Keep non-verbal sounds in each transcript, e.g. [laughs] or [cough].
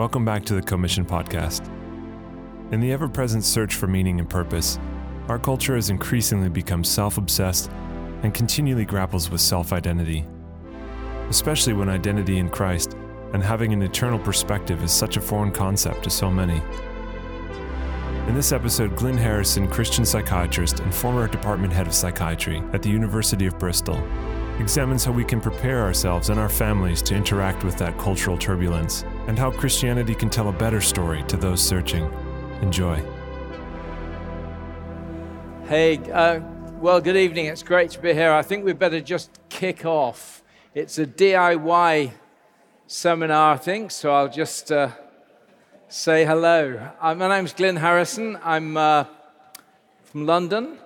Welcome back to the Co-Mission Podcast. In the ever present search for meaning and purpose, our culture has increasingly become self obsessed and continually grapples with self identity, especially when identity in Christ and having an eternal perspective is such a foreign concept to so many. In this episode, Glynn Harrison, Christian psychiatrist and former department head of psychiatry at the University of Bristol, examines how we can prepare ourselves and our families to interact with that cultural turbulence, and how Christianity can tell a better story to those searching. Enjoy. Hey, uh, well, good evening. It's great to be here. I think we better just kick off. It's a DIY seminar, I think, so I'll just uh, say hello. Uh, my name's Glynn Harrison. I'm uh, from London.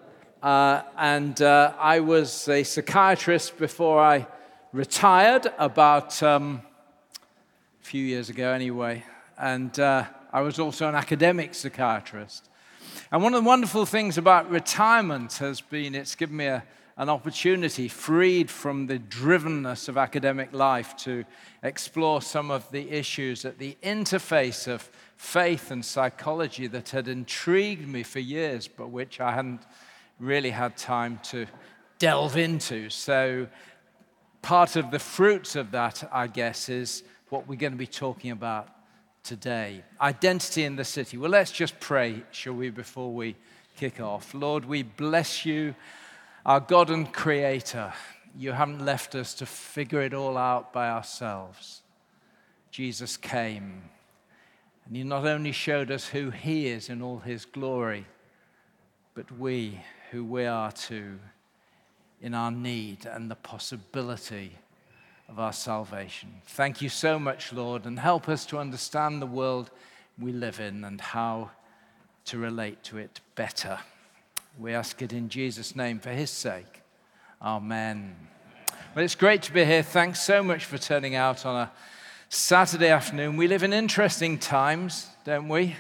Uh, and uh, I was a psychiatrist before I retired, about um, a few years ago, anyway. And uh, I was also an academic psychiatrist. And one of the wonderful things about retirement has been it's given me a, an opportunity, freed from the drivenness of academic life, to explore some of the issues at the interface of faith and psychology that had intrigued me for years, but which I hadn't really had time to delve into. So, part of the fruits of that, I guess, is what we're going to be talking about today identity in the city. Well, let's just pray, shall we, before we kick off. Lord, we bless you, our God and Creator. You haven't left us to figure it all out by ourselves. Jesus came, and He not only showed us who He is in all His glory, but we who we are too, in our need and the possibility of our salvation. Thank you so much, Lord, and help us to understand the world we live in and how to relate to it better. We ask it in Jesus' name for his sake. Amen. Well, it's great to be here. Thanks so much for turning out on a Saturday afternoon. We live in interesting times, don't we?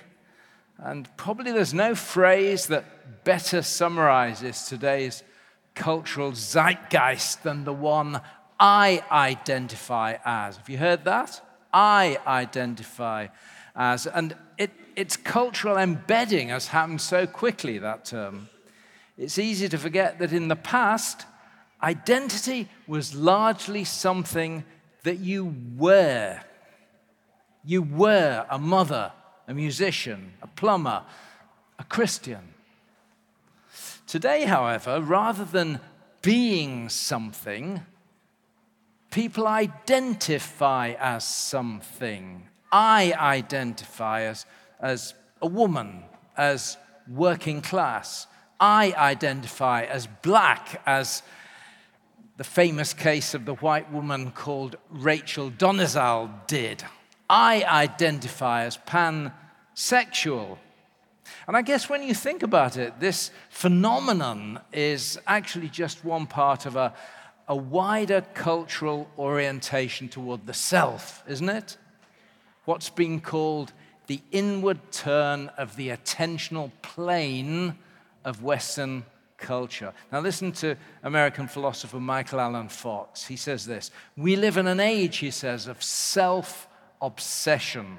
And probably there's no phrase that better summarizes today's cultural zeitgeist than the one I identify as. Have you heard that? I identify as. And it, its cultural embedding has happened so quickly, that term. It's easy to forget that in the past, identity was largely something that you were. You were a mother, a musician, a plumber, a Christian. Today, however, rather than being something, people identify as something. I identify as, as a woman, as working class. I identify as black, as the famous case of the white woman called Rachel Dolezal did. I identify as pansexual. And I guess when you think about it, this phenomenon is actually just one part of a, a wider cultural orientation toward the self, isn't it? What's been called the inward turn of the attentional plane of Western culture. Now, listen to American philosopher Michael Allen Fox. He says this We live in an age, he says, of self obsession.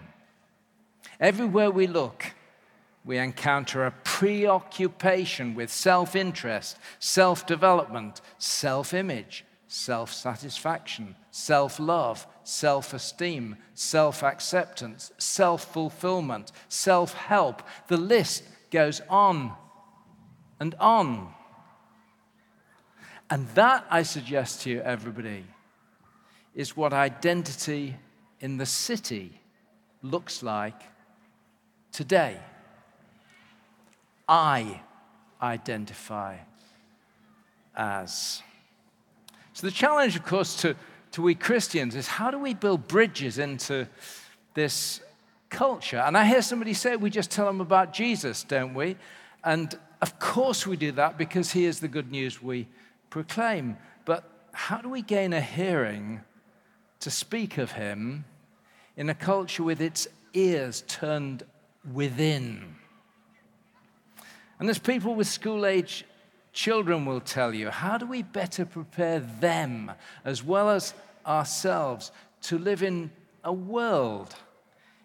Everywhere we look, we encounter a preoccupation with self interest, self development, self image, self satisfaction, self love, self esteem, self acceptance, self fulfillment, self help. The list goes on and on. And that, I suggest to you, everybody, is what identity in the city looks like today. I identify as. So, the challenge, of course, to, to we Christians is how do we build bridges into this culture? And I hear somebody say we just tell them about Jesus, don't we? And of course we do that because he is the good news we proclaim. But how do we gain a hearing to speak of him in a culture with its ears turned within? And as people with school age children will tell you, how do we better prepare them as well as ourselves to live in a world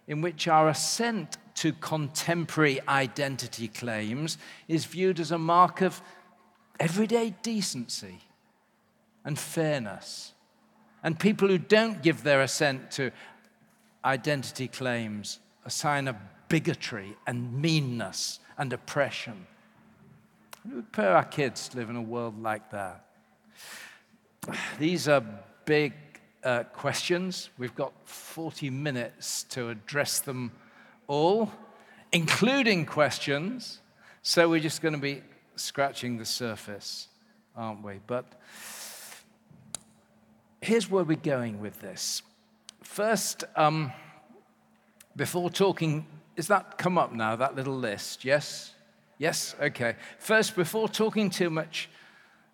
in which our assent to contemporary identity claims is viewed as a mark of everyday decency and fairness. And people who don't give their assent to identity claims a sign of bigotry and meanness and oppression. We would our kids to live in a world like that. These are big uh, questions. We've got 40 minutes to address them all, including questions. So we're just going to be scratching the surface, aren't we? But here's where we're going with this. First, um, before talking, is that come up now, that little list? Yes? Yes? Okay. First, before talking too much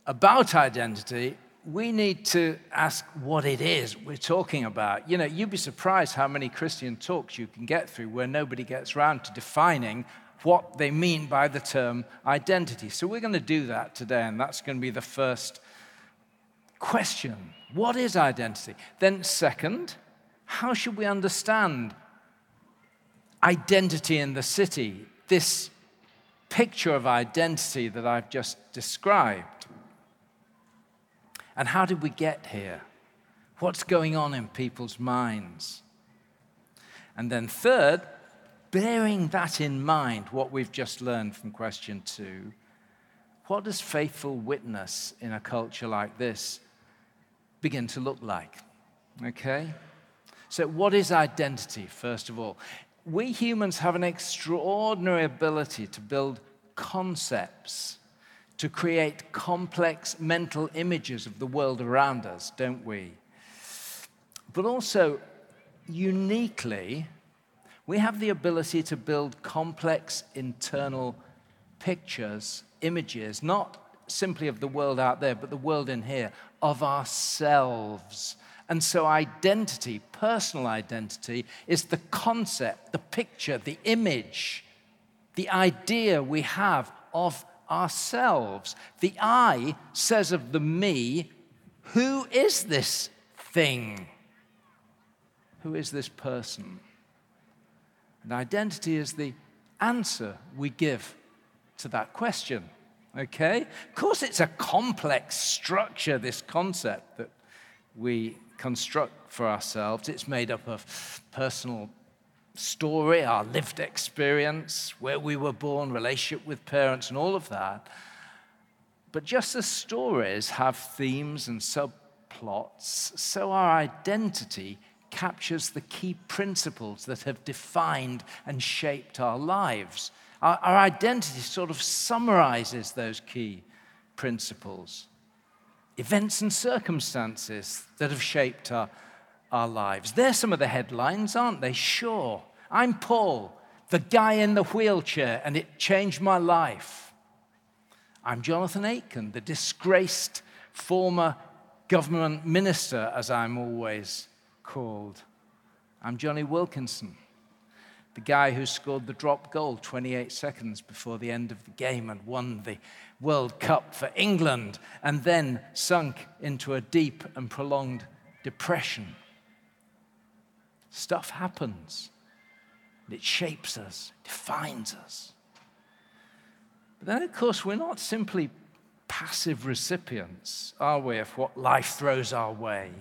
about identity, we need to ask what it is we're talking about. You know, you'd be surprised how many Christian talks you can get through where nobody gets around to defining what they mean by the term identity. So we're going to do that today, and that's going to be the first question. What is identity? Then, second, how should we understand identity in the city? This picture of identity that I've just described. And how did we get here? What's going on in people's minds? And then, third, bearing that in mind, what we've just learned from question two, what does faithful witness in a culture like this begin to look like? Okay? So, what is identity, first of all? We humans have an extraordinary ability to build concepts to create complex mental images of the world around us, don't we? But also, uniquely, we have the ability to build complex internal pictures, images, not simply of the world out there, but the world in here, of ourselves. And so, identity, personal identity, is the concept, the picture, the image, the idea we have of ourselves. The I says of the me, who is this thing? Who is this person? And identity is the answer we give to that question. Okay? Of course, it's a complex structure, this concept that we construct for ourselves. It's made up of personal story, our lived experience, where we were born, relationship with parents, and all of that. But just as stories have themes and subplots, so our identity captures the key principles that have defined and shaped our lives. Our, our identity sort of summarizes those key principles. Events and circumstances that have shaped our our lives. They're some of the headlines, aren't they? Sure. I'm Paul, the guy in the wheelchair, and it changed my life. I'm Jonathan Aitken, the disgraced former government minister, as I'm always called. I'm Jonny Wilkinson, the guy who scored the drop goal 28 seconds before the end of the game and won the World Cup for England, and then sunk into a deep and prolonged depression. Stuff happens. It shapes us, defines us. But then, of course, we're not simply passive recipients, are we, of what life throws our way?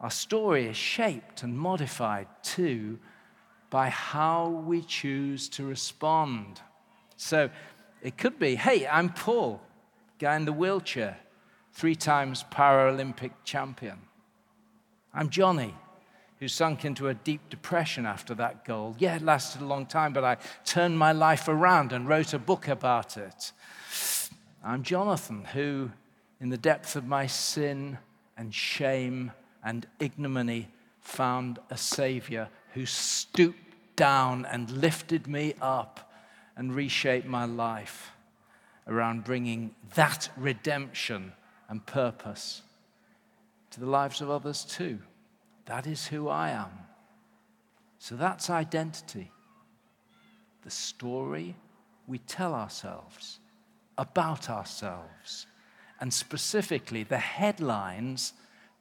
Our story is shaped and modified too by how we choose to respond. So it could be hey, I'm Paul, guy in the wheelchair, three times Paralympic champion. I'm Jonny, who sunk into a deep depression after that goal. Yeah, it lasted a long time, but I turned my life around and wrote a book about it. I'm Jonathan, who, in the depth of my sin and shame and ignominy, found a Savior who stooped down and lifted me up and reshaped my life around bringing that redemption and purpose to the lives of others too. That is who I am. So that's identity. The story we tell ourselves about ourselves, and specifically the headlines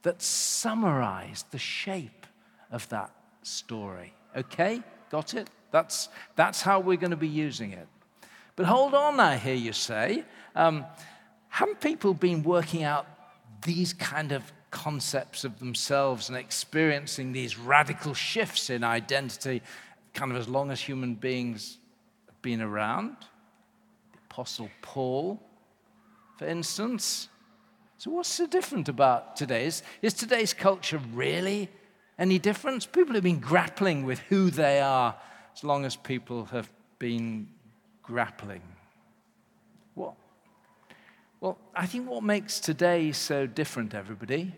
that summarize the shape of that story. Okay? Got it? That's, that's how we're going to be using it. But hold on, I hear you say. Um, haven't people been working out these kind of concepts of themselves and experiencing these radical shifts in identity kind of as long as human beings have been around? The Apostle Paul, for instance. So, what's so different about today's? Is today's culture really any difference? People have been grappling with who they are as long as people have been grappling. What? Well, I think what makes today so different, everybody,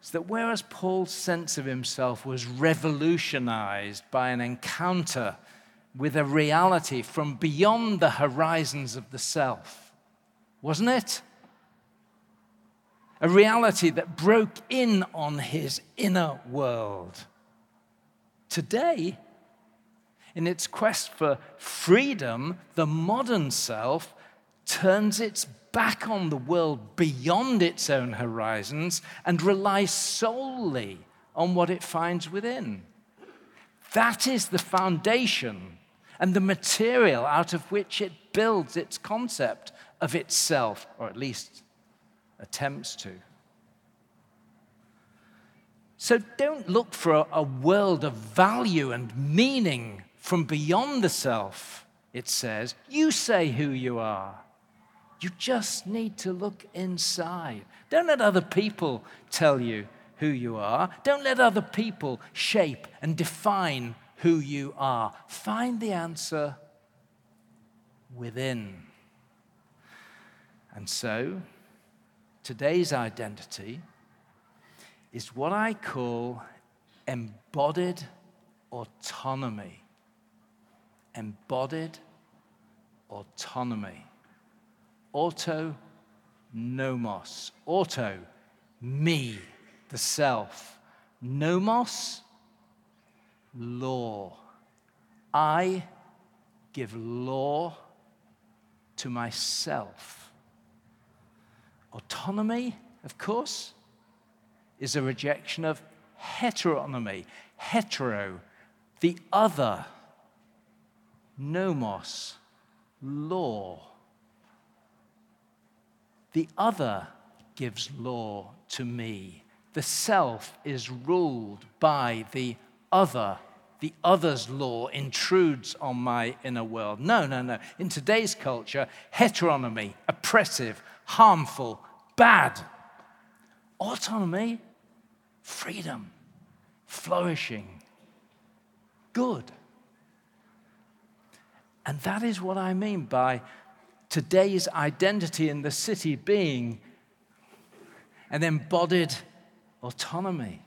is that whereas Paul's sense of himself was revolutionized by an encounter with a reality from beyond the horizons of the self, wasn't it? A reality that broke in on his inner world. Today, in its quest for freedom, the modern self turns its back on the world beyond its own horizons and relies solely on what it finds within. That is the foundation and the material out of which it builds its concept of itself, or at least attempts to. So don't look for a, world of value and meaning from beyond the self, it says. You say who you are. You just need to look inside. Don't let other people tell you who you are. Don't let other people shape and define who you are. Find the answer within. And so, today's identity is what I call embodied autonomy embodied autonomy. Auto, nomos. Auto, me, the self. Nomos, law. I give law to myself. Autonomy, of course, is a rejection of heteronomy. Hetero, the other nomos, law. The other gives law to me. The self is ruled by the other. The other's law intrudes on my inner world. No, no, no. In today's culture, heteronomy, oppressive, harmful, bad. Autonomy, freedom, flourishing, good. And that is what I mean by today's identity in the city being an embodied autonomy.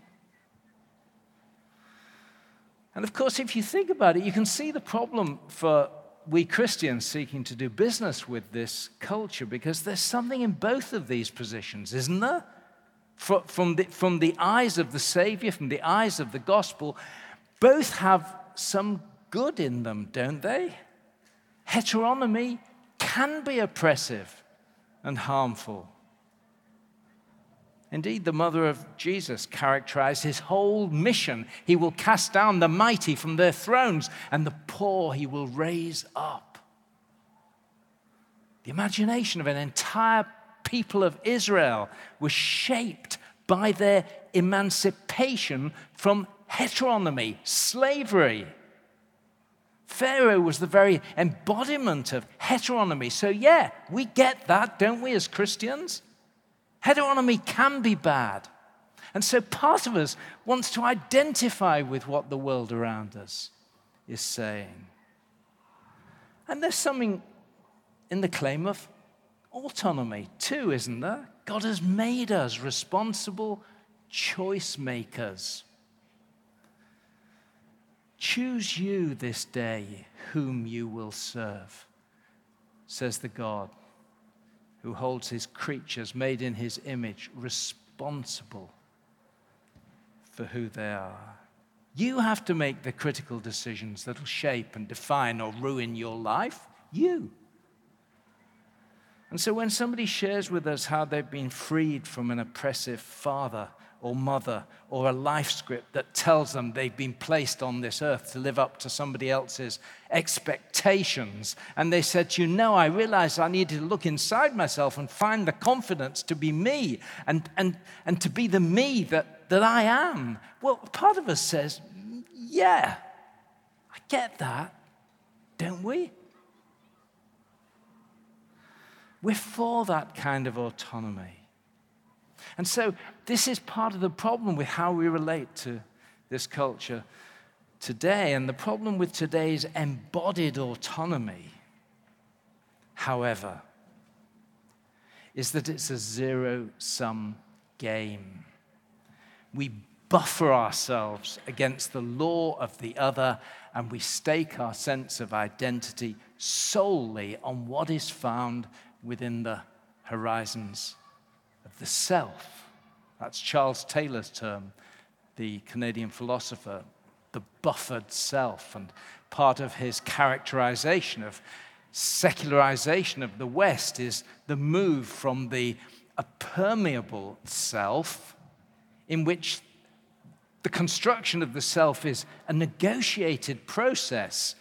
And of course, if you think about it, you can see the problem for we Christians seeking to do business with this culture because there's something in both of these positions, isn't there? From the, from the eyes of the Savior, from the eyes of the gospel, both have some good in them, don't they? heteronomy can be oppressive and harmful. Indeed, the mother of Jesus characterized his whole mission. He will cast down the mighty from their thrones, and the poor he will raise up. The imagination of an entire people of Israel was shaped by their emancipation from heteronomy, slavery. Pharaoh was the very embodiment of heteronomy. So, yeah, we get that, don't we, as Christians? Heteronomy can be bad. And so, part of us wants to identify with what the world around us is saying. And there's something in the claim of autonomy, too, isn't there? God has made us responsible choice makers. Choose you this day whom you will serve, says the God who holds his creatures made in his image responsible for who they are. You have to make the critical decisions that'll shape and define or ruin your life. You. And so when somebody shares with us how they've been freed from an oppressive father or mother or a life script that tells them they've been placed on this earth to live up to somebody else's expectations. And they said, You know, I realized I needed to look inside myself and find the confidence to be me and, and, and to be the me that, that I am. Well, part of us says, Yeah, I get that, don't we? We're for that kind of autonomy. And so, this is part of the problem with how we relate to this culture today. And the problem with today's embodied autonomy, however, is that it's a zero sum game. We buffer ourselves against the law of the other, and we stake our sense of identity solely on what is found within the horizons the self. That's Charles Taylor's term, the Canadian philosopher, the buffered self. And part of his characterization of secularization of the West is the move from the permeable self, in which the construction of the self is a negotiated process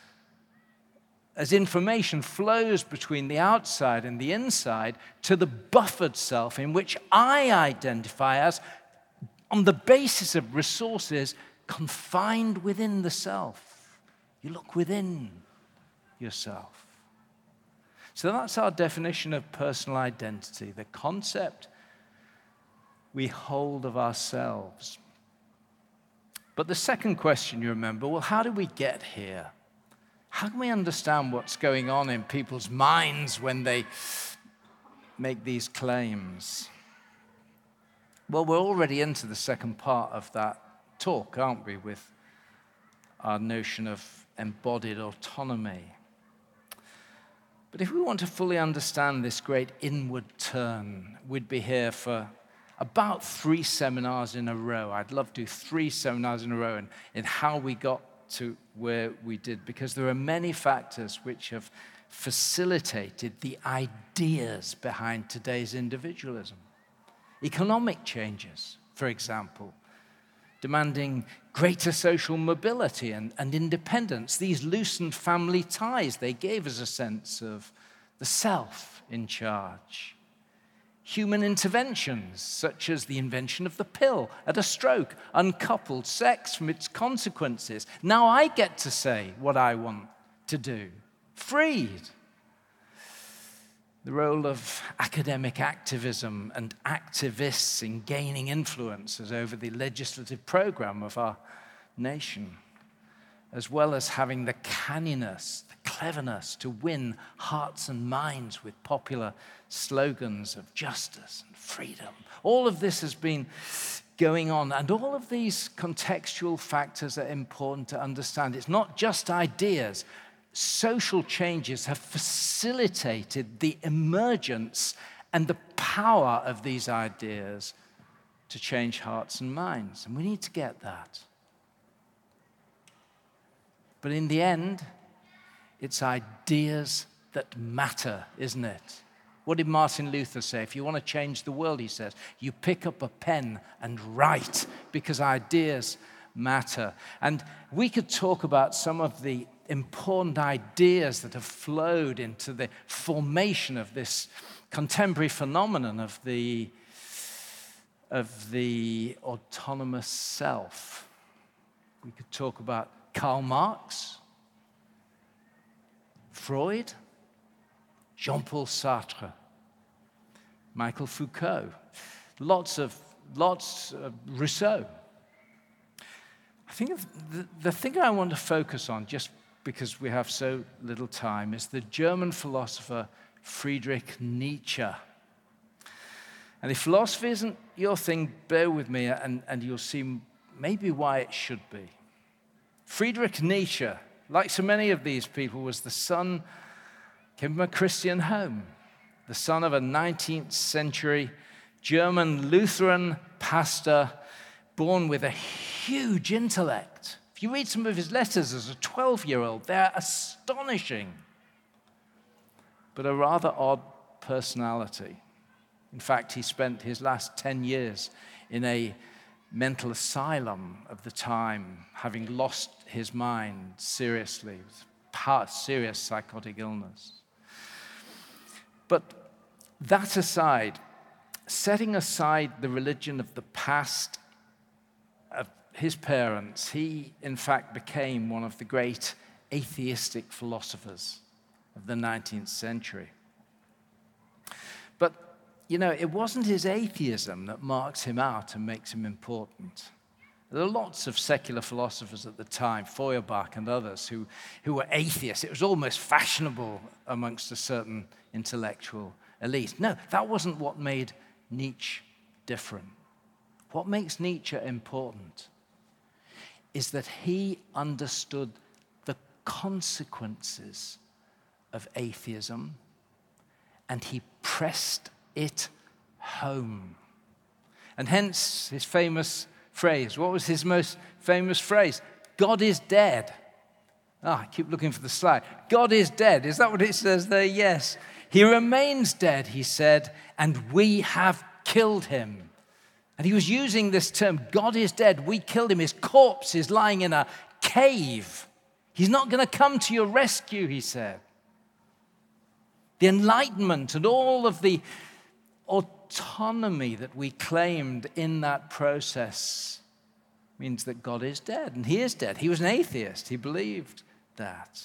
as information flows between the outside and the inside to the buffered self in which I identify as, on the basis of resources confined within the self. You look within yourself. So that's our definition of personal identity, the concept we hold of ourselves. But the second question you remember well, how do we get here? How can we understand what's going on in people's minds when they make these claims? Well, we're already into the second part of that talk, aren't we, with our notion of embodied autonomy. But if we want to fully understand this great inward turn, we'd be here for about three seminars in a row. I'd love to do three seminars in a row in, in how we got to where we did because there are many factors which have facilitated the ideas behind today's individualism. Economic changes, for example, demanding greater social mobility and, and independence. These loosened family ties, they gave us a sense of the self in charge human interventions, such as the invention of the pill at a stroke, uncoupled sex from its consequences. Now I get to say what I want to do, freed. The role of academic activism and activists in gaining influences over the legislative program of our nation, as well as having the canniness, the cleverness to win hearts and minds with popular slogans of justice and freedom. All of this has been going on, and all of these contextual factors are important to understand. It's not just ideas. Social changes have facilitated the emergence and the power of these ideas to change hearts and minds. And we need to get that. But in the end, it's ideas that matter, isn't it? What did Martin Luther say? If you want to change the world, he says, you pick up a pen and write because ideas matter. And we could talk about some of the important ideas that have flowed into the formation of this contemporary phenomenon of the, of the autonomous self. We could talk about Karl Marx, Freud, Jean Paul Sartre, Michael Foucault, lots of, lots of Rousseau. I think the, the thing I want to focus on, just because we have so little time, is the German philosopher Friedrich Nietzsche. And if philosophy isn't your thing, bear with me and, and you'll see maybe why it should be. Friedrich Nietzsche like so many of these people, was the son, came from a Christian home, the son of a 19th century German Lutheran pastor born with a huge intellect. If you read some of his letters as a 12 year old, they're astonishing, but a rather odd personality. In fact, he spent his last 10 years in a mental asylum of the time, having lost his mind seriously, serious psychotic illness. But that aside, setting aside the religion of the past of his parents, he in fact became one of the great atheistic philosophers of the 19th century. But, you know, it wasn't his atheism that marks him out and makes him important. There are lots of secular philosophers at the time, Feuerbach and others, who, who were atheists. It was almost fashionable amongst a certain intellectual elite. No, that wasn't what made Nietzsche different. What makes Nietzsche important is that he understood the consequences of atheism and he pressed it home. And hence his famous phrase. What was his most famous phrase? God is dead. Ah, I keep looking for the slide. God is dead. Is that what it says there? Yes. He remains dead, he said, and we have killed him. And he was using this term God is dead, we killed him. His corpse is lying in a cave. He's not going to come to your rescue, he said. The Enlightenment and all of the autonomy that we claimed in that process means that God is dead, and He is dead. He was an atheist, He believed that.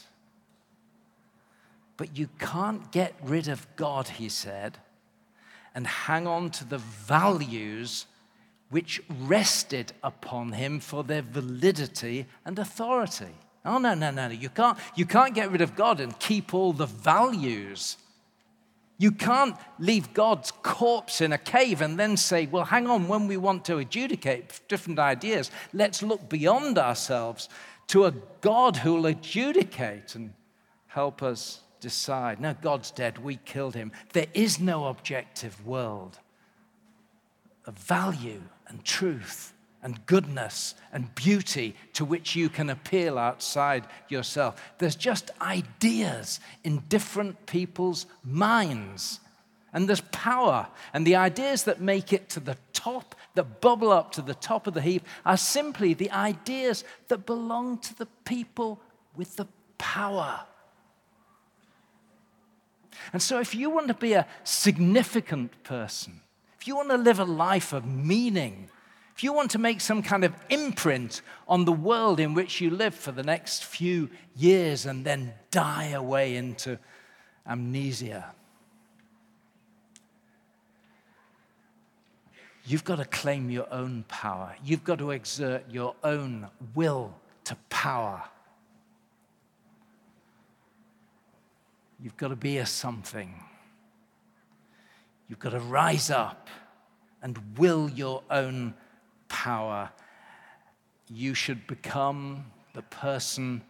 But you can't get rid of God, he said, and hang on to the values which rested upon him for their validity and authority. Oh, no, no, no, no. You can't, you can't get rid of God and keep all the values you can't leave God's corpse in a cave and then say, well, hang on, when we want to adjudicate different ideas, let's look beyond ourselves to a God who will adjudicate and help us decide. No, God's dead, we killed him. There is no objective world of value and truth and goodness and beauty to which you can appeal outside yourself. There's just ideas in different people's minds. And there's power. And the ideas that make it to the top, that bubble up to the top of the heap, are simply the ideas that belong to the people with the power. And so, if you want to be a significant person, if you want to live a life of meaning, if you want to make some kind of imprint on the world in which you live for the next few years and then die away into amnesia, you've got to claim your own power. You've got to exert your own will to power. You've got to be a something. You've got to rise up and will your own power, you should become the person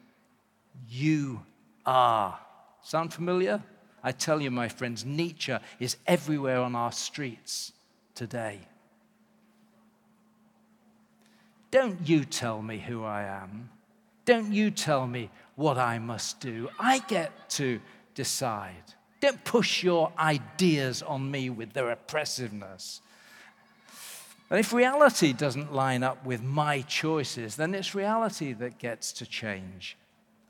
you are. Sound familiar? I tell you, my friends, Nietzsche is everywhere on our streets today. Don't you tell me who I am. Don't you tell me what I must do. I get to decide. Don't push your ideas on me with their oppressiveness. And if reality doesn't line up with my choices, then it's reality that gets to change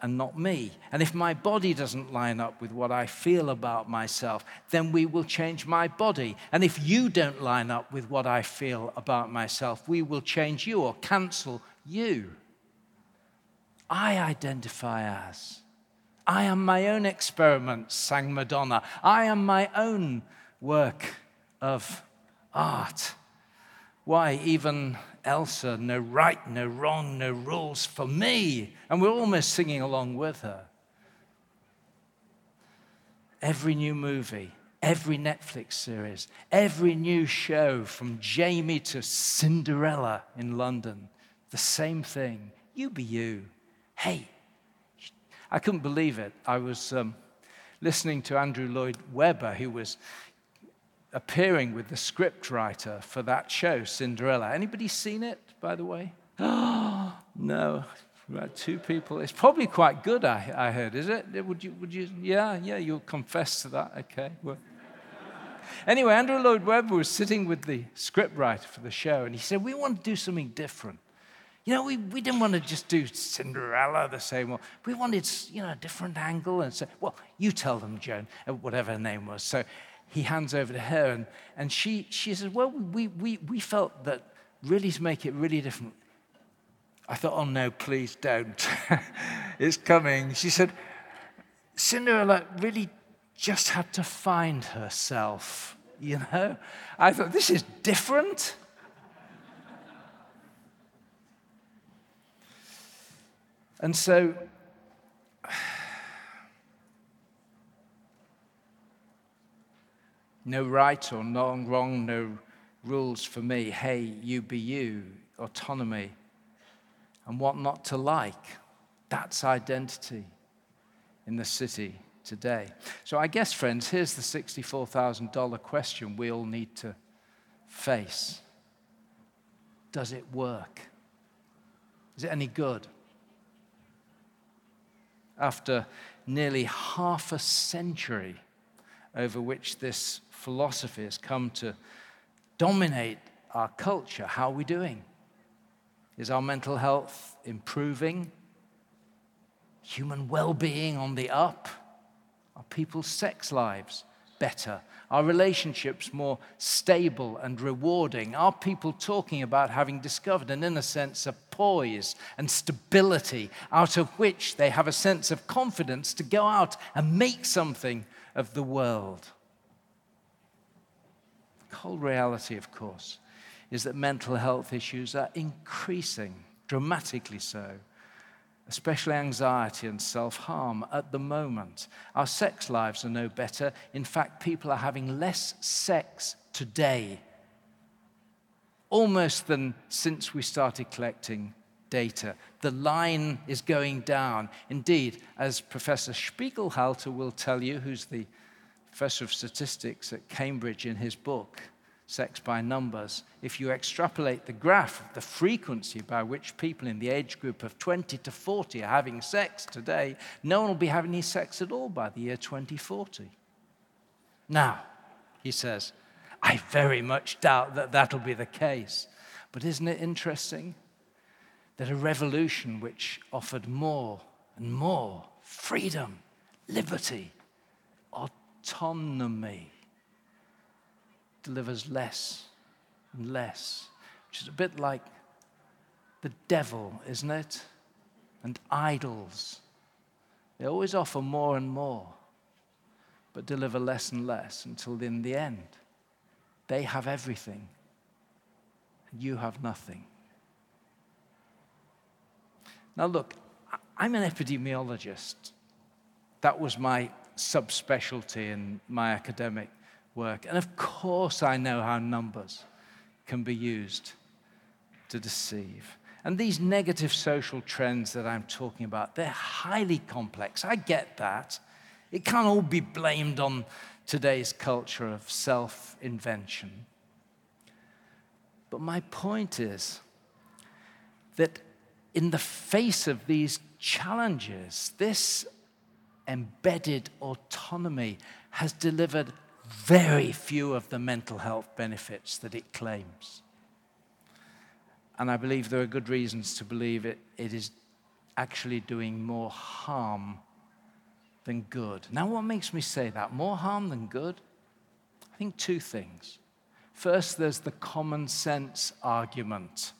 and not me. And if my body doesn't line up with what I feel about myself, then we will change my body. And if you don't line up with what I feel about myself, we will change you or cancel you. I identify as. I am my own experiment, sang Madonna. I am my own work of art. Why, even Elsa, no right, no wrong, no rules for me. And we're almost singing along with her. Every new movie, every Netflix series, every new show from Jamie to Cinderella in London, the same thing. You be you. Hey, I couldn't believe it. I was um, listening to Andrew Lloyd Webber, who was appearing with the scriptwriter for that show, Cinderella. Anybody seen it, by the way? [gasps] No. Right, two people. It's probably quite good, I, I heard, is it? Would you, would you, yeah, yeah, you'll confess to that, okay. Well, anyway, Andrew Lloyd Webber was sitting with the scriptwriter for the show, and he said, We want to do something different. You know, we, we didn't want to just do Cinderella the same way. We wanted, you know, a different angle. And so, well, you tell them, Joan, uh, whatever her name was. So he hands over to her, and, and she, she says, Well, we, we, we felt that really to make it really different. I thought, Oh, no, please don't. [laughs] it's coming. She said, Cinderella really just had to find herself, you know? I thought, This is different. And so, no right or no wrong, no rules for me. Hey, you be you, autonomy, and what not to like. That's identity in the city today. So, I guess, friends, here's the $64,000 question we all need to face Does it work? Is it any good? after nearly half a century over which this philosophy has come to dominate our culture, how are we doing? Is our mental health improving? Human well being on the up? Are people's sex lives better? Are relationships more stable and rewarding? Are people talking about having discovered an inner sense of poise and stability out of which they have a sense of confidence to go out and make something of the world? The whole reality, of course, is that mental health issues are increasing, dramatically so especially anxiety and self harm at the moment. Our sex lives are no better. In fact, people are having less sex today, almost than since we started collecting data. The line is going down. Indeed, as Professor Spiegelhalter will tell you, who's the professor of statistics at Cambridge in his book, sex by numbers, if you extrapolate the graph of the frequency by which people in the age group of 20 to 40 are having sex today, no one will be having any sex at all by the year 2040. Now, he says, I very much doubt that that'll be the case. But isn't it interesting that a revolution which offered more and more freedom, liberty, autonomy, delivers less and less, which is a bit like the devil, isn't it? And idols. They always offer more and more, but deliver less and less until in the end, they have everything and you have nothing. Now, look, I'm an epidemiologist. That was my subspecialty in my academic work. And of course, I know how numbers can be used to deceive. And these negative social trends that I'm talking about, they're highly complex. I get that. It can't all be blamed on today's culture of self invention. But my point is that in the face of these challenges, this embedded autonomy has delivered very few of the mental health benefits that it claims. And I believe there are good reasons to believe it, it is actually doing more harm than good. Now, what makes me say that? More harm than good? I think two things. First, there's the common sense argument.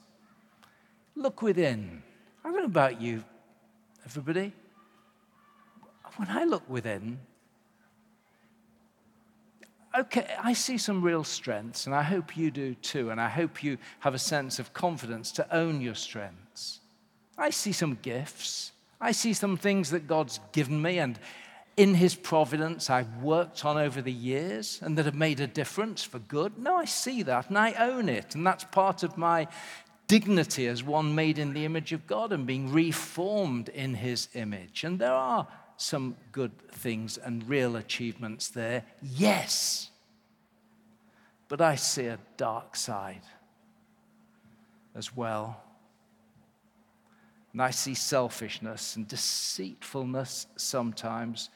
Look within. I don't know about you, everybody. When I look within, okay, I see some real strengths, and I hope you do too, and I hope you have a sense of confidence to own your strengths. I see some gifts. I see some things that God's given me, and in His providence I've worked on over the years and that have made a difference for good. No, I see that, and I own it, and that's part of my dignity as one made in the image of God and being reformed in His image. And there are some good things and real achievements there? Yes. But I see a dark side as well. And I see selfishness and deceitfulness sometimes.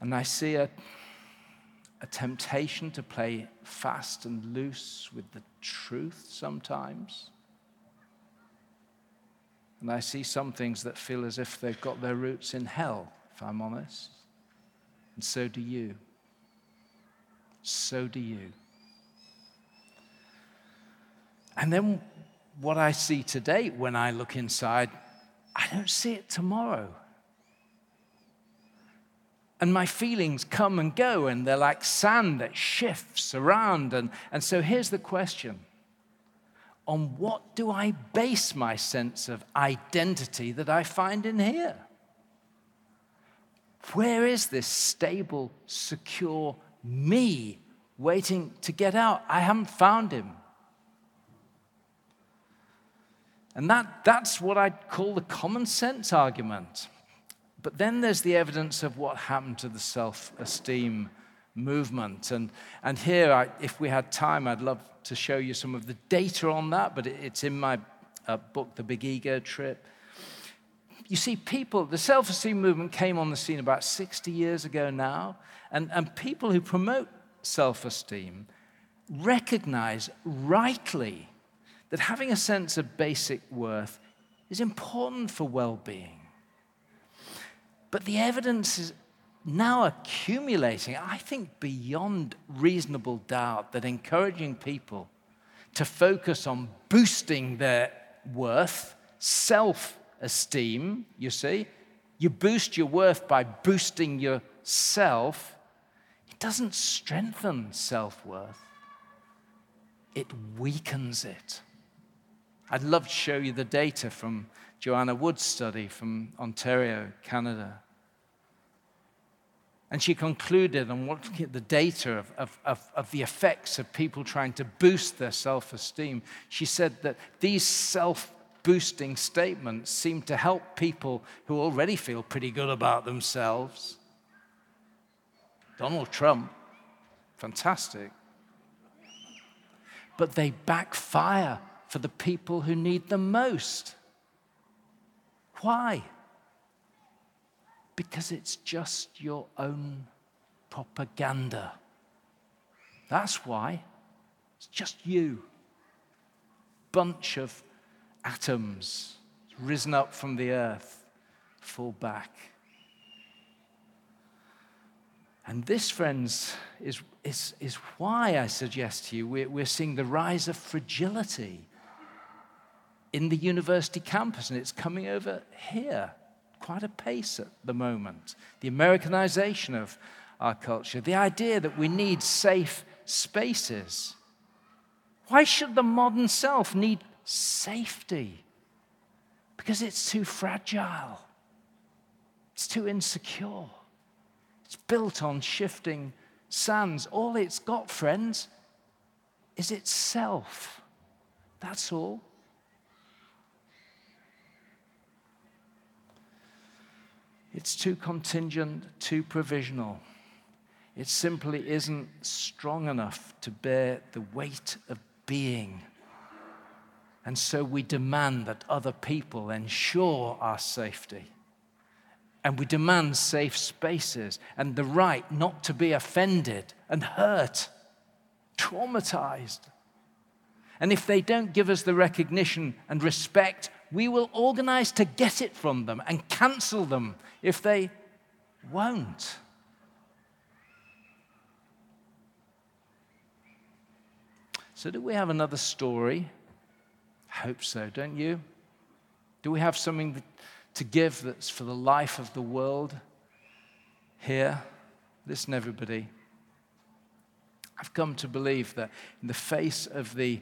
And I see a, a temptation to play fast and loose with the truth sometimes. And I see some things that feel as if they've got their roots in hell, if I'm honest. And so do you. So do you. And then what I see today when I look inside, I don't see it tomorrow. And my feelings come and go, and they're like sand that shifts around. And, and so here's the question On what do I base my sense of identity that I find in here? Where is this stable, secure me waiting to get out? I haven't found him. And that, that's what I'd call the common sense argument. But then there's the evidence of what happened to the self esteem movement. And, and here, I, if we had time, I'd love to show you some of the data on that, but it's in my uh, book, The Big Ego Trip. You see, people, the self esteem movement came on the scene about 60 years ago now, and, and people who promote self esteem recognize rightly that having a sense of basic worth is important for well being. But the evidence is now accumulating, I think, beyond reasonable doubt, that encouraging people to focus on boosting their worth, self esteem, you see, you boost your worth by boosting yourself, it doesn't strengthen self worth, it weakens it. I'd love to show you the data from Joanna Wood's study from Ontario, Canada. And she concluded on looking at the data of, of, of, of the effects of people trying to boost their self esteem. She said that these self boosting statements seem to help people who already feel pretty good about themselves. Donald Trump, fantastic. But they backfire for the people who need them most. Why? Because it's just your own propaganda. That's why. It's just you. Bunch of atoms risen up from the earth, fall back. And this, friends, is, is, is why I suggest to you we're, we're seeing the rise of fragility in the university campus, and it's coming over here quite a pace at the moment. The Americanization of our culture, the idea that we need safe spaces. Why should the modern self need safety? Because it's too fragile, it's too insecure, it's built on shifting sands. All it's got, friends, is itself. That's all. It's too contingent, too provisional. It simply isn't strong enough to bear the weight of being. And so we demand that other people ensure our safety. And we demand safe spaces and the right not to be offended and hurt, traumatized. And if they don't give us the recognition and respect we will organize to get it from them and cancel them if they won't. So, do we have another story? I hope so, don't you? Do we have something to give that's for the life of the world here? Listen, everybody. I've come to believe that in the face of the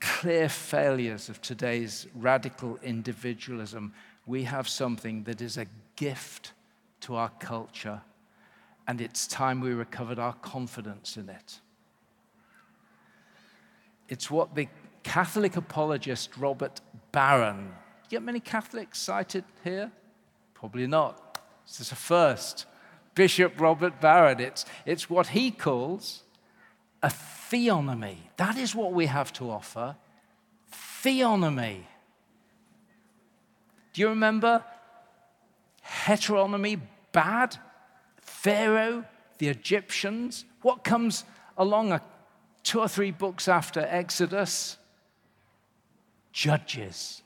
clear failures of today's radical individualism, we have something that is a gift to our culture, and it's time we recovered our confidence in it. It's what the Catholic apologist Robert Barron, you get many Catholics cited here? Probably not. This is a first. Bishop Robert Barron, it's, it's what he calls a theonomy. That is what we have to offer theonomy. Do you remember heteronomy, bad? Pharaoh, the Egyptians. What comes along a, two or three books after Exodus? Judges.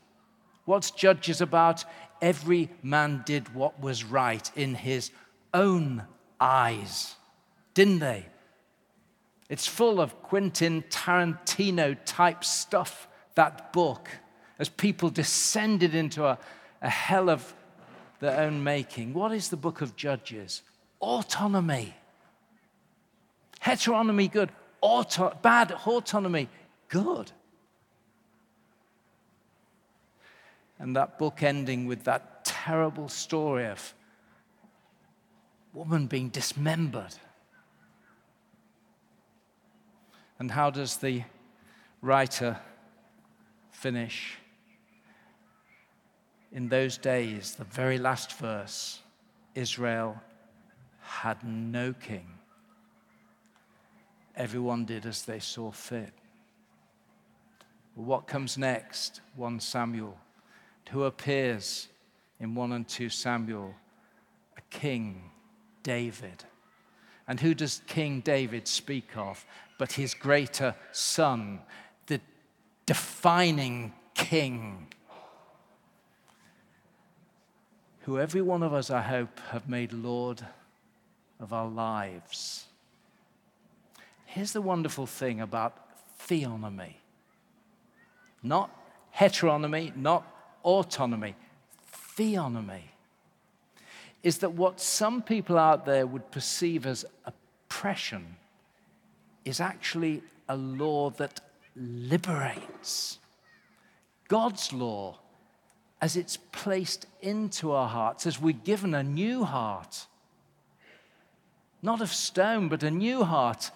What's Judges about? Every man did what was right in his own eyes, didn't they? It's full of Quentin Tarantino type stuff, that book, as people descended into a, a hell of their own making. What is the book of Judges? Autonomy. Heteronomy, good. Auto, bad. Autonomy, good. And that book ending with that terrible story of woman being dismembered. And how does the writer finish? In those days, the very last verse, Israel had no king. Everyone did as they saw fit. What comes next? 1 Samuel who appears in 1 and 2 Samuel, a king, David. And who does King David speak of but his greater son, the defining king, who every one of us, I hope, have made Lord of our lives. Here's the wonderful thing about theonomy. Not heteronomy, not autonomy, theonomy, is that what some people out there would perceive as oppression is actually a law that liberates. God's law, as it's placed into our hearts, as we're given a new heart, not of stone, but a new heart,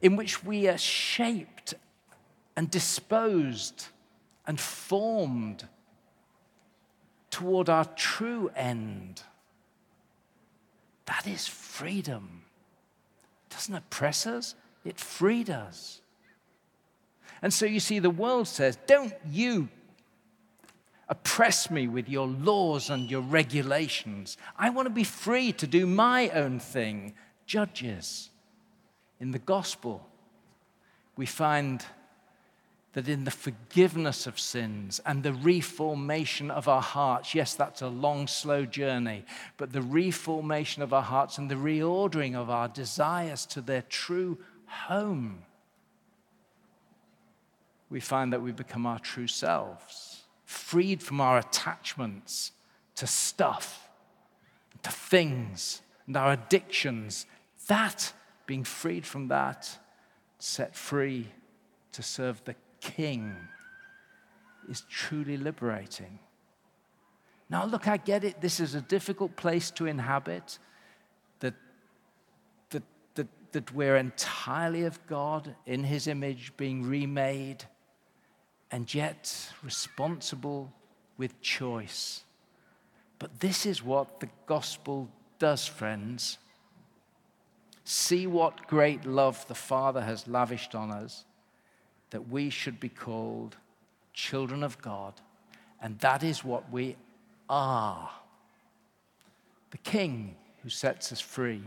in which we are shaped and disposed and formed toward our true end. That is freedom. Doesn't oppress us, it freed us. And so you see, the world says, Don't you oppress me with your laws and your regulations. I want to be free to do my own thing. Judges. In the gospel, we find that in the forgiveness of sins and the reformation of our hearts, yes, that's a long, slow journey, but the reformation of our hearts and the reordering of our desires to their true home, we find that we become our true selves, freed from our attachments to stuff, to things, and our addictions. That, being freed from that, set free to serve the king is truly liberating. Now, look, I get it. This is a difficult place to inhabit, that, that, that, that we're entirely of God in His image, being remade, and yet responsible with choice. But this is what the gospel does, friends. See what great love the Father has lavished on us that we should be called children of God, and that is what we are. The King who sets us free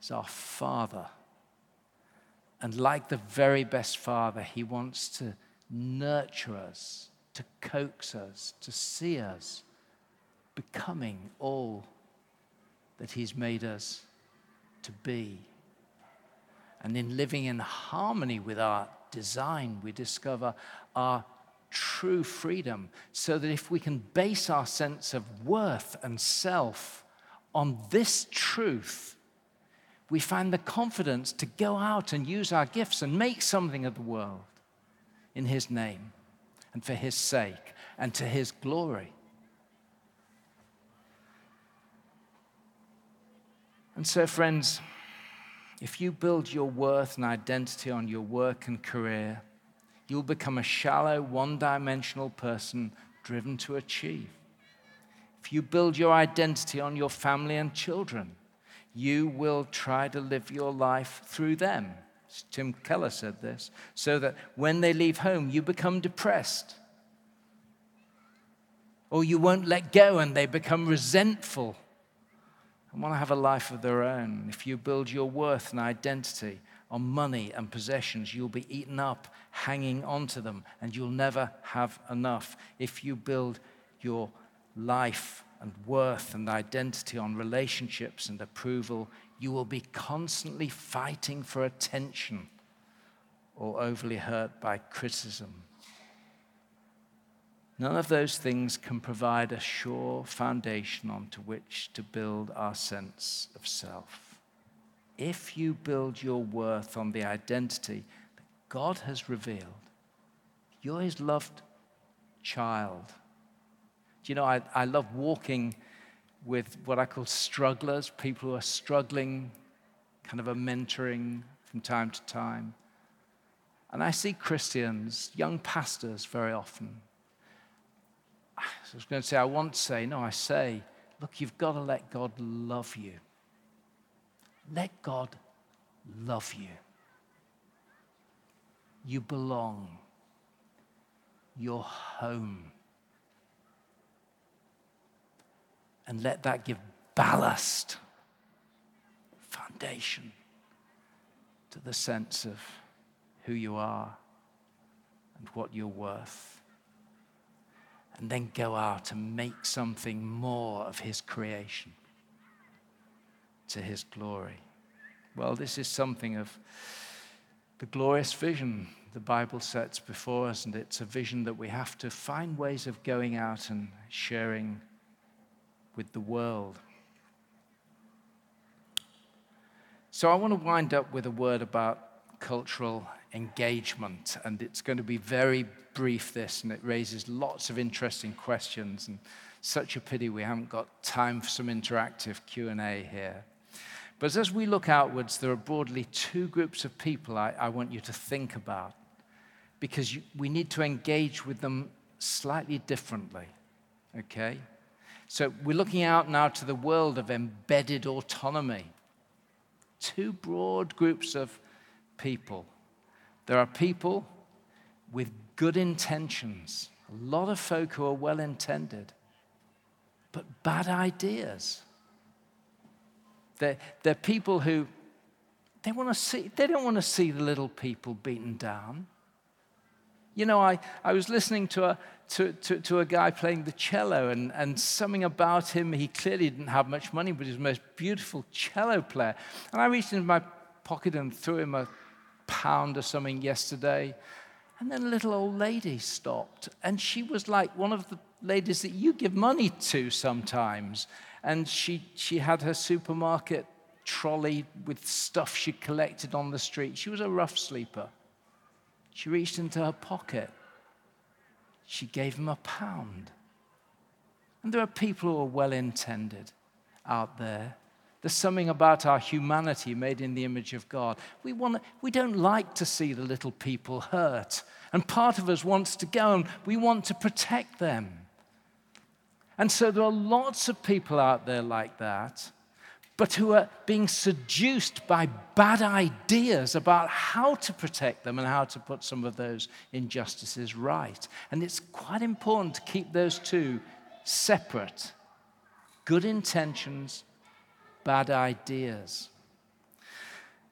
is our Father. And like the very best Father, He wants to nurture us, to coax us, to see us becoming all that He's made us to be. And in living in harmony with our design, we discover our true freedom. So that if we can base our sense of worth and self on this truth, we find the confidence to go out and use our gifts and make something of the world in His name and for His sake and to His glory. And so, friends, if you build your worth and identity on your work and career, you'll become a shallow, one dimensional person driven to achieve. If you build your identity on your family and children, you will try to live your life through them. Tim Keller said this, so that when they leave home, you become depressed. Or you won't let go and they become resentful and want to have a life of their own. If you build your worth and identity on money and possessions, you'll be eaten up hanging onto them and you'll never have enough. If you build your life and worth and identity on relationships and approval, you will be constantly fighting for attention or overly hurt by criticism. None of those things can provide a sure foundation onto which to build our sense of self. If you build your worth on the identity that God has revealed, you're His loved child. Do you know, I, I love walking with what I call strugglers, people who are struggling, kind of a mentoring from time to time. And I see Christians, young pastors very often, I was going to say, I want to say, no, I say, look, you've got to let God love you. Let God love you. You belong. You're home. And let that give ballast, foundation to the sense of who you are and what you're worth and then go out and make something more of His creation to His glory. Well, this is something of the glorious vision the Bible sets before us, and it's a vision that we have to find ways of going out and sharing with the world. So, I want to wind up with a word about cultural engagement, and it's going to be very brief this, and it raises lots of interesting questions. And such a pity we haven't got time for some interactive Q&A here. But as we look outwards, there are broadly two groups of people I, I want you to think about because you, we need to engage with them slightly differently. Okay? So we're looking out now to the world of embedded autonomy. Two broad groups of people. There are people with good intentions, a lot of folk who are well intended, but bad ideas. They're, they're people who they want to see, they don't want to see the little people beaten down. You know, I, I was listening to a, to, to, to, a guy playing the cello, and, and something about him, he clearly didn't have much money, but he was the most beautiful cello player. And I reached into my pocket and threw him a pound or something yesterday. And then a little old lady stopped, and she was like one of the ladies that you give money to sometimes. And she, she had her supermarket trolley with stuff she collected on the street. She was a rough sleeper. She reached into her pocket. She gave him a pound. And there are people who are well intended out there there's something about our humanity made in the image of God. We, want we don't like to see the little people hurt. And part of us wants to go and we want to protect them. And so there are lots of people out there like that, but who are being seduced by bad ideas about how to protect them and how to put some of those injustices right. And it's quite important to keep those two separate good intentions bad ideas.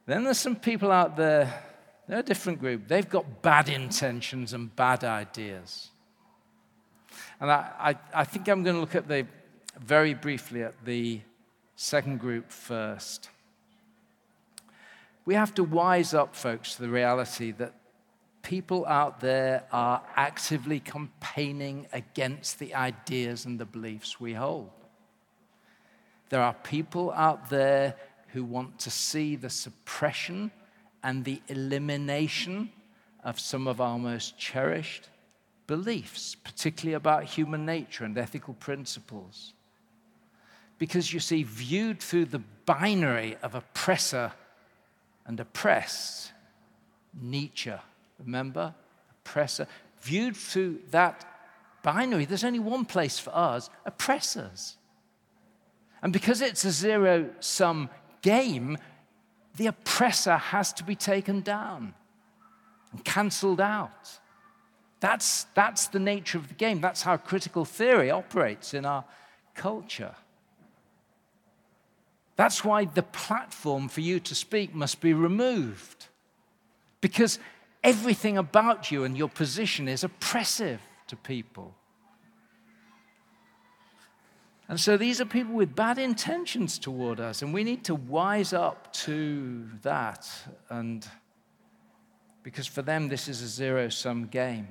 Then there's some people out there, they're a different group. They've got bad intentions and bad ideas. And I, I, I think I'm going to look at the, very briefly at the second group first. We have to wise up, folks, to the reality that people out there are actively campaigning against the ideas and the beliefs we hold. There are people out there who want to see the suppression and the elimination of some of our most cherished beliefs, particularly about human nature and ethical principles. Because you see, viewed through the binary of oppressor and oppressed, Nietzsche, remember? Oppressor. Viewed through that binary, there's only one place for us oppressors. And because it's a zero sum game, the oppressor has to be taken down and cancelled out. That's, that's the nature of the game. That's how critical theory operates in our culture. That's why the platform for you to speak must be removed. Because everything about you and your position is oppressive to people. And so these are people with bad intentions toward us, and we need to wise up to that. And because for them, this is a zero sum game.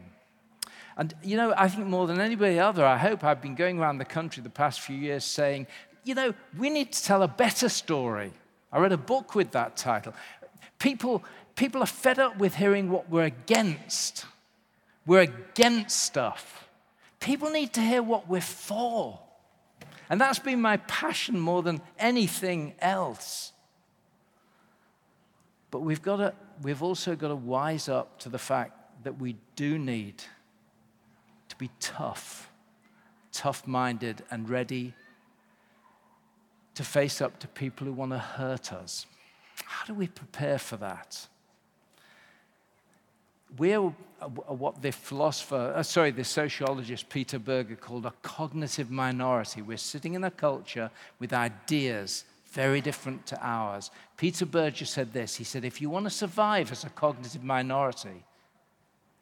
And, you know, I think more than anybody other, I hope I've been going around the country the past few years saying, you know, we need to tell a better story. I read a book with that title. People, people are fed up with hearing what we're against. We're against stuff. People need to hear what we're for. And that's been my passion more than anything else. But we've, got to, we've also got to wise up to the fact that we do need to be tough, tough minded, and ready to face up to people who want to hurt us. How do we prepare for that? We're what the philosopher, uh, sorry, the sociologist Peter Berger called a cognitive minority. We're sitting in a culture with ideas very different to ours. Peter Berger said this he said, if you want to survive as a cognitive minority,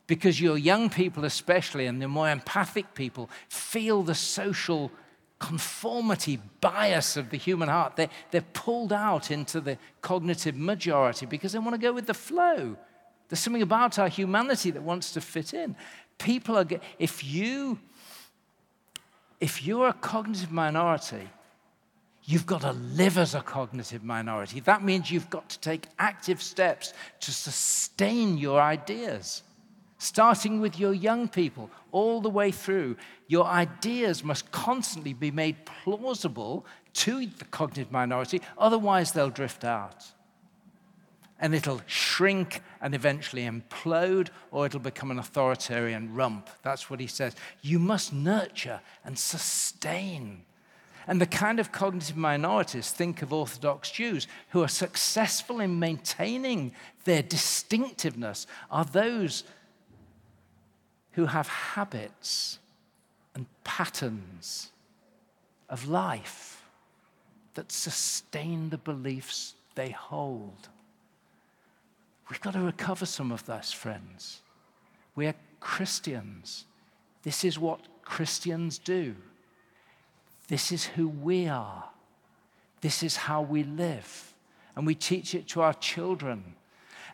because your young people, especially, and the more empathic people, feel the social conformity bias of the human heart. They're, they're pulled out into the cognitive majority because they want to go with the flow. There's something about our humanity that wants to fit in. People are, if you, if you're a cognitive minority, you've got to live as a cognitive minority. That means you've got to take active steps to sustain your ideas. Starting with your young people, all the way through, your ideas must constantly be made plausible to the cognitive minority, otherwise, they'll drift out and it'll shrink and eventually implode, or it'll become an authoritarian rump. That's what he says. You must nurture and sustain. And the kind of cognitive minorities, think of Orthodox Jews, who are successful in maintaining their distinctiveness, are those who have habits and patterns of life that sustain the beliefs they hold. We've got to recover some of this, friends. We are Christians. This is what Christians do. This is who we are. This is how we live. And we teach it to our children.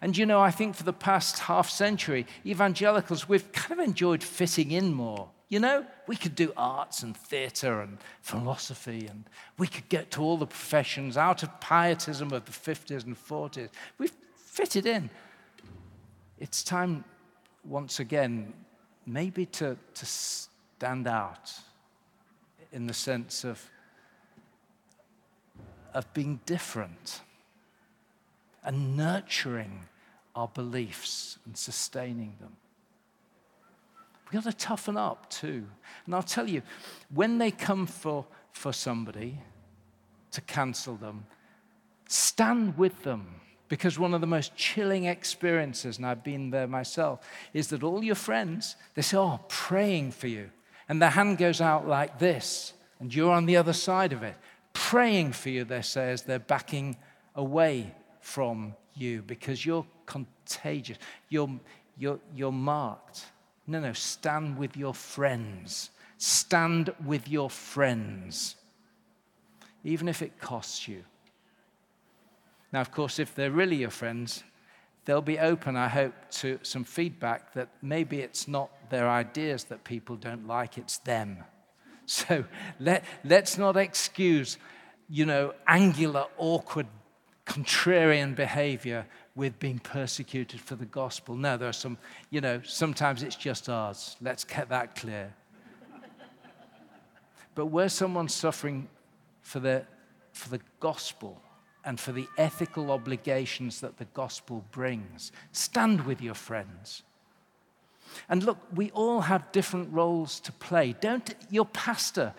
And you know, I think for the past half century, evangelicals, we've kind of enjoyed fitting in more. You know, we could do arts and theatre and philosophy, and we could get to all the professions out of pietism of the 50s and 40s. We've fitted in. It's time, once again, maybe to, to stand out in the sense of, of being different and nurturing our beliefs and sustaining them. We've got to toughen up too. And I'll tell you, when they come for, for somebody to cancel them, stand with them because one of the most chilling experiences, and I've been there myself, is that all your friends, they say, Oh, praying for you. And their hand goes out like this, and you're on the other side of it. Praying for you, they say, as they're backing away from you because you're contagious. You're, you're, you're marked. No, no, stand with your friends. Stand with your friends, even if it costs you. Now, of course, if they're really your friends, they'll be open, I hope, to some feedback that maybe it's not their ideas that people don't like, it's them. [laughs] So let, let's not excuse, you know, angular, awkward, contrarian behavior with being persecuted for the gospel. No, there are some, you know, sometimes it's just ours. Let's get that clear. [laughs] but where someone's suffering for the, for the gospel, and for the ethical obligations that the gospel brings. Stand with your friends. And look, we all have different roles to play. Don't, your pastor,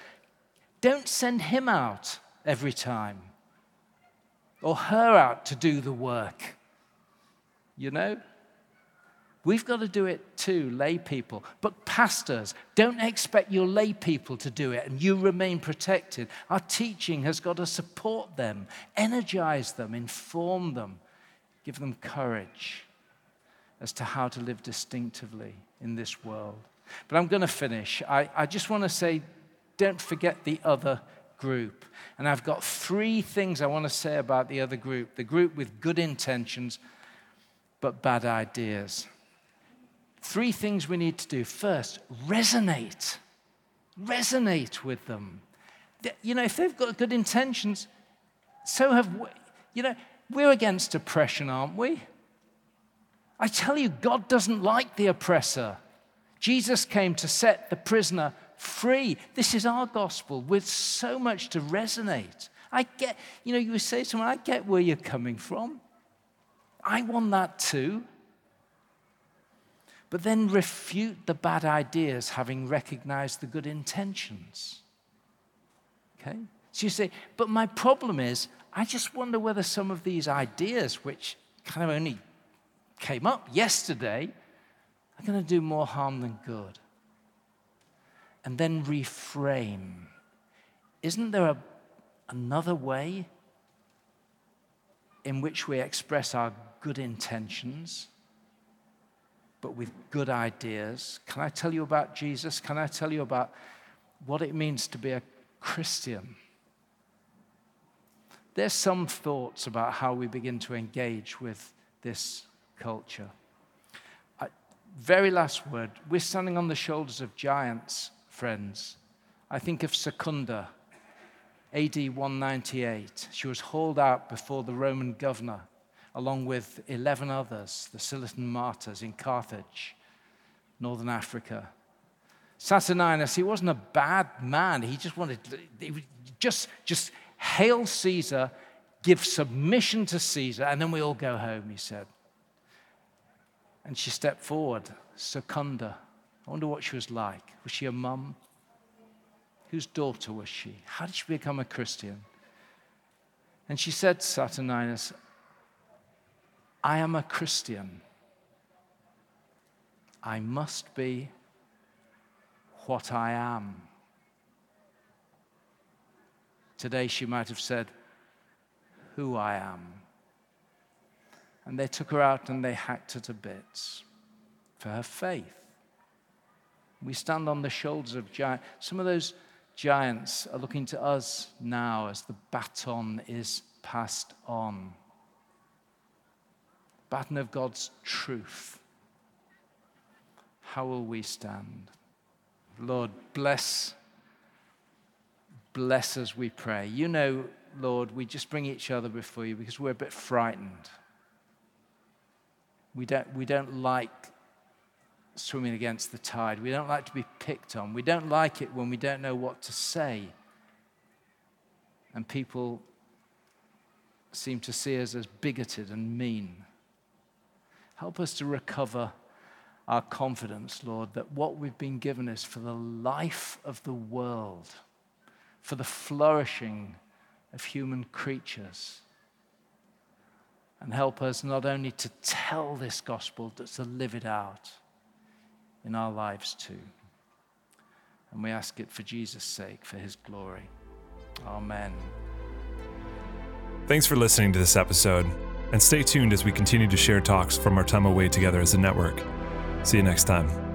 don't send him out every time or her out to do the work. You know? We've got to do it too, lay people. But pastors, don't expect your lay people to do it and you remain protected. Our teaching has got to support them, energize them, inform them, give them courage as to how to live distinctively in this world. But I'm going to finish. I, I just want to say don't forget the other group. And I've got three things I want to say about the other group the group with good intentions but bad ideas. Three things we need to do. First, resonate. Resonate with them. You know, if they've got good intentions, so have we. You know, we're against oppression, aren't we? I tell you, God doesn't like the oppressor. Jesus came to set the prisoner free. This is our gospel with so much to resonate. I get, you know, you say to someone, I get where you're coming from. I want that too but then refute the bad ideas having recognized the good intentions. Okay? So you say, but my problem is, I just wonder whether some of these ideas, which kind of only came up yesterday, are going to do more harm than good. And then reframe. Isn't there a, another way in which we express our good intentions? But with good ideas. Can I tell you about Jesus? Can I tell you about what it means to be a Christian? There's some thoughts about how we begin to engage with this culture. I, very last word. We're standing on the shoulders of giants, friends. I think of Secunda, AD 198. She was hauled out before the Roman governor along with 11 others, the Scillitan martyrs in Carthage, northern Africa. Saturninus, he wasn't a bad man. He just wanted, to, just, just hail Caesar, give submission to Caesar, and then we all go home, he said. And she stepped forward, Secunda. I wonder what she was like. Was she a mum? Whose daughter was she? How did she become a Christian? And she said, Saturninus, I am a Christian. I must be what I am. Today she might have said, Who I am. And they took her out and they hacked her to bits for her faith. We stand on the shoulders of giants. Some of those giants are looking to us now as the baton is passed on baton of God's truth, how will we stand? Lord, bless, bless as we pray. You know, Lord, we just bring each other before you because we're a bit frightened. We don't, we don't like swimming against the tide. We don't like to be picked on. We don't like it when we don't know what to say. And people seem to see us as bigoted and mean. Help us to recover our confidence, Lord, that what we've been given is for the life of the world, for the flourishing of human creatures. And help us not only to tell this gospel, but to live it out in our lives too. And we ask it for Jesus' sake, for his glory. Amen. Thanks for listening to this episode. And stay tuned as we continue to share talks from our time away together as a network. See you next time.